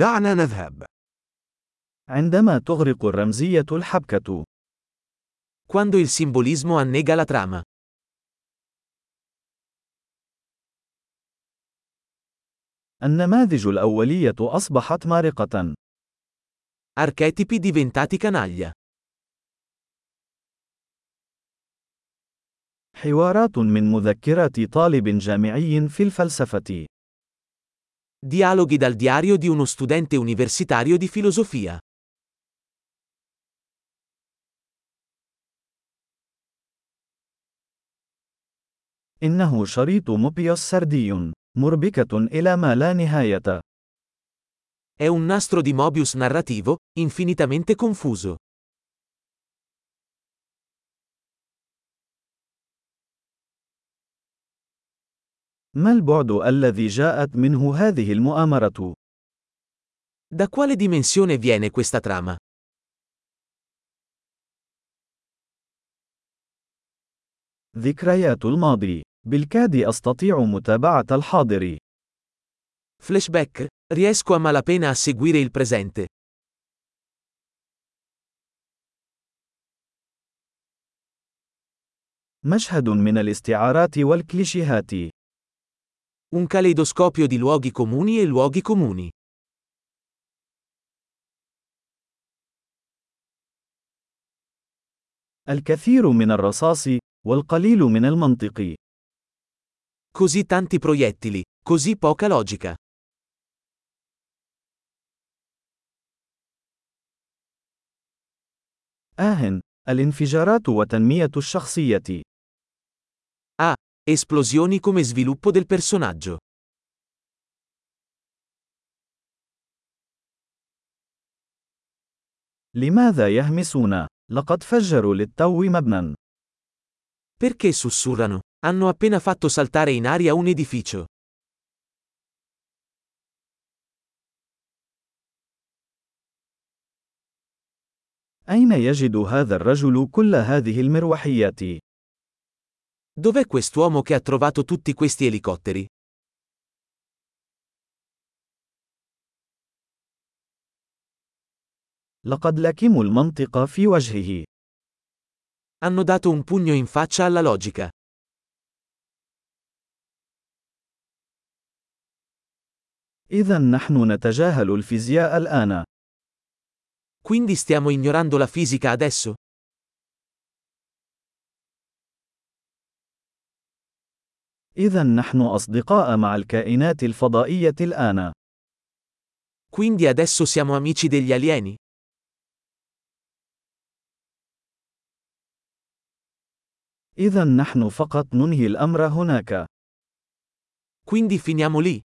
دعنا نذهب. عندما تغرق الرمزية الحبكة. Quando il simbolismo annega la trama. النماذج الأولية أصبحت مارقة. Archetipi diventati canaglia. حوارات من مذكرات طالب جامعي في الفلسفة. Dialoghi dal diario di uno studente universitario di filosofia. إنه شريط موبيوس سردي، مربكة إلى ما لا نهاية. È un nastro di Mobius narrativo, infinitamente confuso. ما البعد الذي جاءت منه هذه المؤامرة؟ Da quale dimensione viene questa trama? ذكريات الماضي. بالكاد أستطيع متابعة الحاضر. Flashback, riesco a malapena a seguire il presente. مشهد من الاستعارات والكليشيهات. Un caleidoscopio di luoghi comuni e luoghi comuni. الكثير من الرصاص، والقليل من المنطق. Così tanti proiettili, così poca logica. آه، الانفجارات وتنمية الشخصية. Ah, esplosioni come sviluppo del personaggio. لماذا يهمسون؟ لقد فجروا للتو مبنى. Perché sussurrano? Hanno appena fatto saltare in aria un edificio. أين يجد هذا الرجل كل هذه المروحيات؟ Dov'è quest'uomo che ha trovato tutti questi elicotteri? لقد لكموا المنطق في وجهه. Hanno dato un pugno in faccia alla logica. إذا نحن نتجاهل الفيزياء الآن. Quindi stiamo ignorando la fisica adesso? إذا نحن أصدقاء مع الكائنات الفضائية الآن. Quindi adesso siamo amici degli alieni? إذا نحن فقط ننهي الأمر هناك. Quindi finiamo lì?